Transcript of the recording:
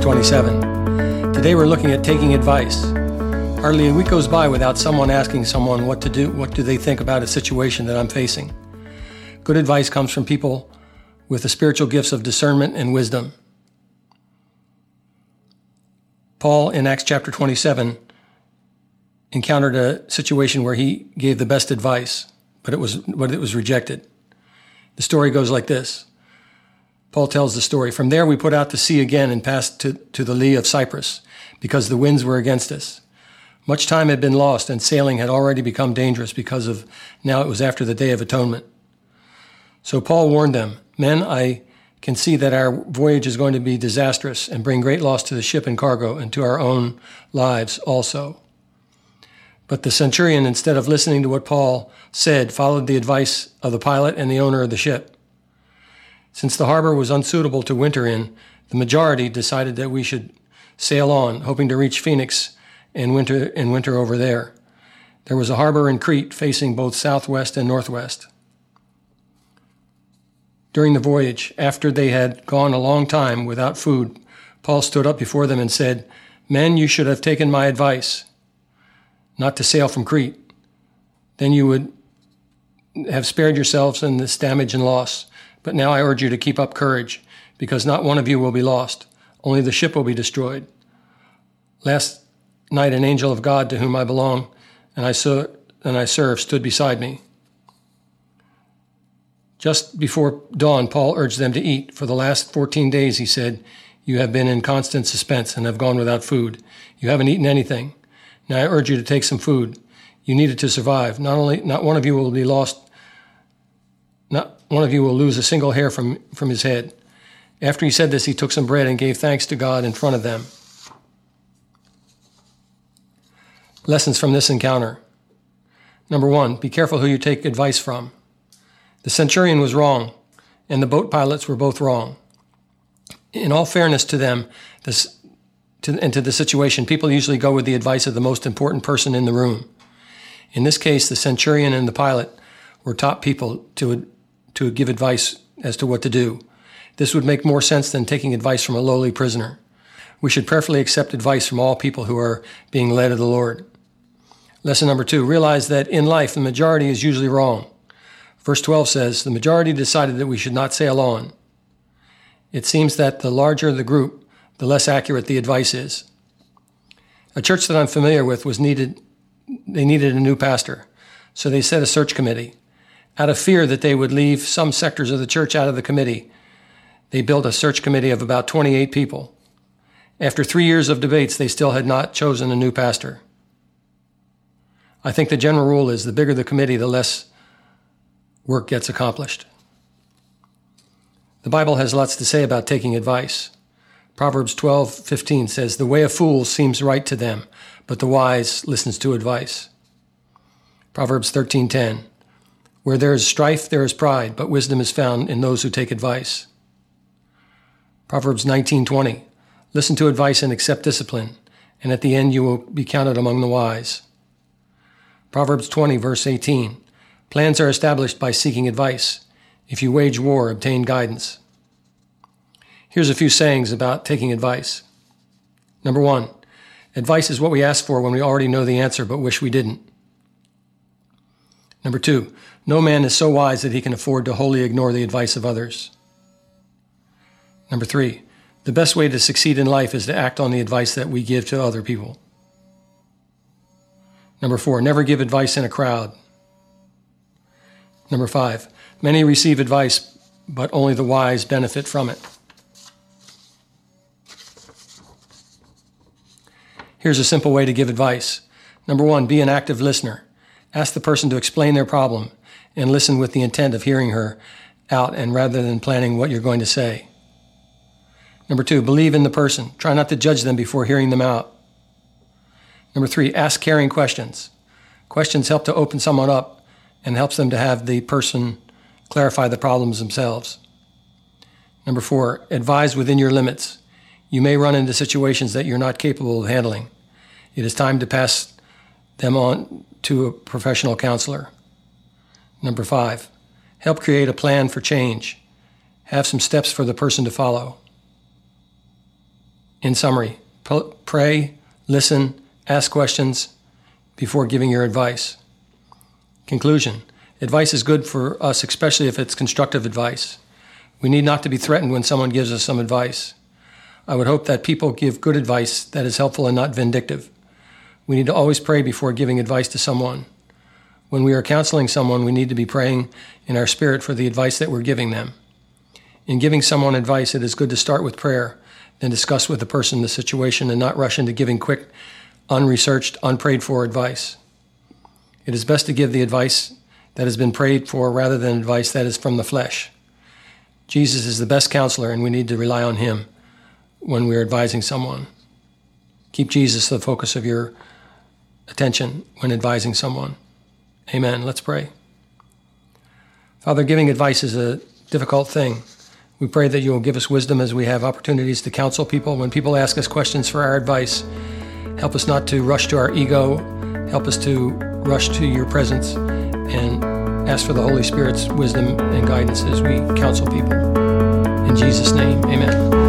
27. Today we're looking at taking advice. Hardly a week goes by without someone asking someone what to do, what do they think about a situation that I'm facing. Good advice comes from people with the spiritual gifts of discernment and wisdom. Paul in Acts chapter 27 encountered a situation where he gave the best advice, but it was but it was rejected. The story goes like this. Paul tells the story. From there, we put out to sea again and passed to, to the lee of Cyprus because the winds were against us. Much time had been lost and sailing had already become dangerous because of now it was after the Day of Atonement. So Paul warned them, Men, I can see that our voyage is going to be disastrous and bring great loss to the ship and cargo and to our own lives also. But the centurion, instead of listening to what Paul said, followed the advice of the pilot and the owner of the ship. Since the harbor was unsuitable to winter in, the majority decided that we should sail on, hoping to reach Phoenix and winter, and winter over there. There was a harbor in Crete facing both southwest and northwest. During the voyage, after they had gone a long time without food, Paul stood up before them and said, Men, you should have taken my advice, not to sail from Crete. Then you would have spared yourselves in this damage and loss. But now I urge you to keep up courage, because not one of you will be lost, only the ship will be destroyed. Last night, an angel of God to whom I belong and I, so, and I serve stood beside me. Just before dawn, Paul urged them to eat. For the last 14 days, he said, You have been in constant suspense and have gone without food. You haven't eaten anything. Now I urge you to take some food. You need it to survive. Not only, not one of you will be lost, not one of you will lose a single hair from, from his head. After he said this, he took some bread and gave thanks to God in front of them. Lessons from this encounter. Number one, be careful who you take advice from. The centurion was wrong, and the boat pilots were both wrong. In all fairness to them, this, to, and to the situation, people usually go with the advice of the most important person in the room. In this case, the centurion and the pilot were top people to to give advice as to what to do. This would make more sense than taking advice from a lowly prisoner. We should prayerfully accept advice from all people who are being led of the Lord. Lesson number two realize that in life the majority is usually wrong. Verse 12 says, The majority decided that we should not sail on. It seems that the larger the group, the less accurate the advice is. A church that I'm familiar with was needed, they needed a new pastor. So they set a search committee. Out of fear that they would leave some sectors of the church out of the committee, they built a search committee of about 28 people. After three years of debates, they still had not chosen a new pastor. I think the general rule is the bigger the committee, the less work gets accomplished. The Bible has lots to say about taking advice. Proverbs 12:15 says, "The way of fools seems right to them, but the wise listens to advice." Proverbs 13:10, where there is strife, there is pride, but wisdom is found in those who take advice. Proverbs 19:20. Listen to advice and accept discipline, and at the end you will be counted among the wise. Proverbs 20 verse 18. Plans are established by seeking advice. If you wage war, obtain guidance. Here's a few sayings about taking advice. Number 1. Advice is what we ask for when we already know the answer but wish we didn't. Number 2. No man is so wise that he can afford to wholly ignore the advice of others. Number three, the best way to succeed in life is to act on the advice that we give to other people. Number four, never give advice in a crowd. Number five, many receive advice, but only the wise benefit from it. Here's a simple way to give advice. Number one, be an active listener. Ask the person to explain their problem and listen with the intent of hearing her out and rather than planning what you're going to say. Number two, believe in the person. Try not to judge them before hearing them out. Number three, ask caring questions. Questions help to open someone up and helps them to have the person clarify the problems themselves. Number four, advise within your limits. You may run into situations that you're not capable of handling. It is time to pass them on to a professional counselor. Number five, help create a plan for change. Have some steps for the person to follow. In summary, pray, listen, ask questions before giving your advice. Conclusion Advice is good for us, especially if it's constructive advice. We need not to be threatened when someone gives us some advice. I would hope that people give good advice that is helpful and not vindictive. We need to always pray before giving advice to someone. When we are counseling someone, we need to be praying in our spirit for the advice that we're giving them. In giving someone advice, it is good to start with prayer, then discuss with the person the situation and not rush into giving quick, unresearched, unprayed for advice. It is best to give the advice that has been prayed for rather than advice that is from the flesh. Jesus is the best counselor, and we need to rely on him when we're advising someone. Keep Jesus the focus of your attention when advising someone. Amen. Let's pray. Father, giving advice is a difficult thing. We pray that you will give us wisdom as we have opportunities to counsel people. When people ask us questions for our advice, help us not to rush to our ego. Help us to rush to your presence and ask for the Holy Spirit's wisdom and guidance as we counsel people. In Jesus' name, amen.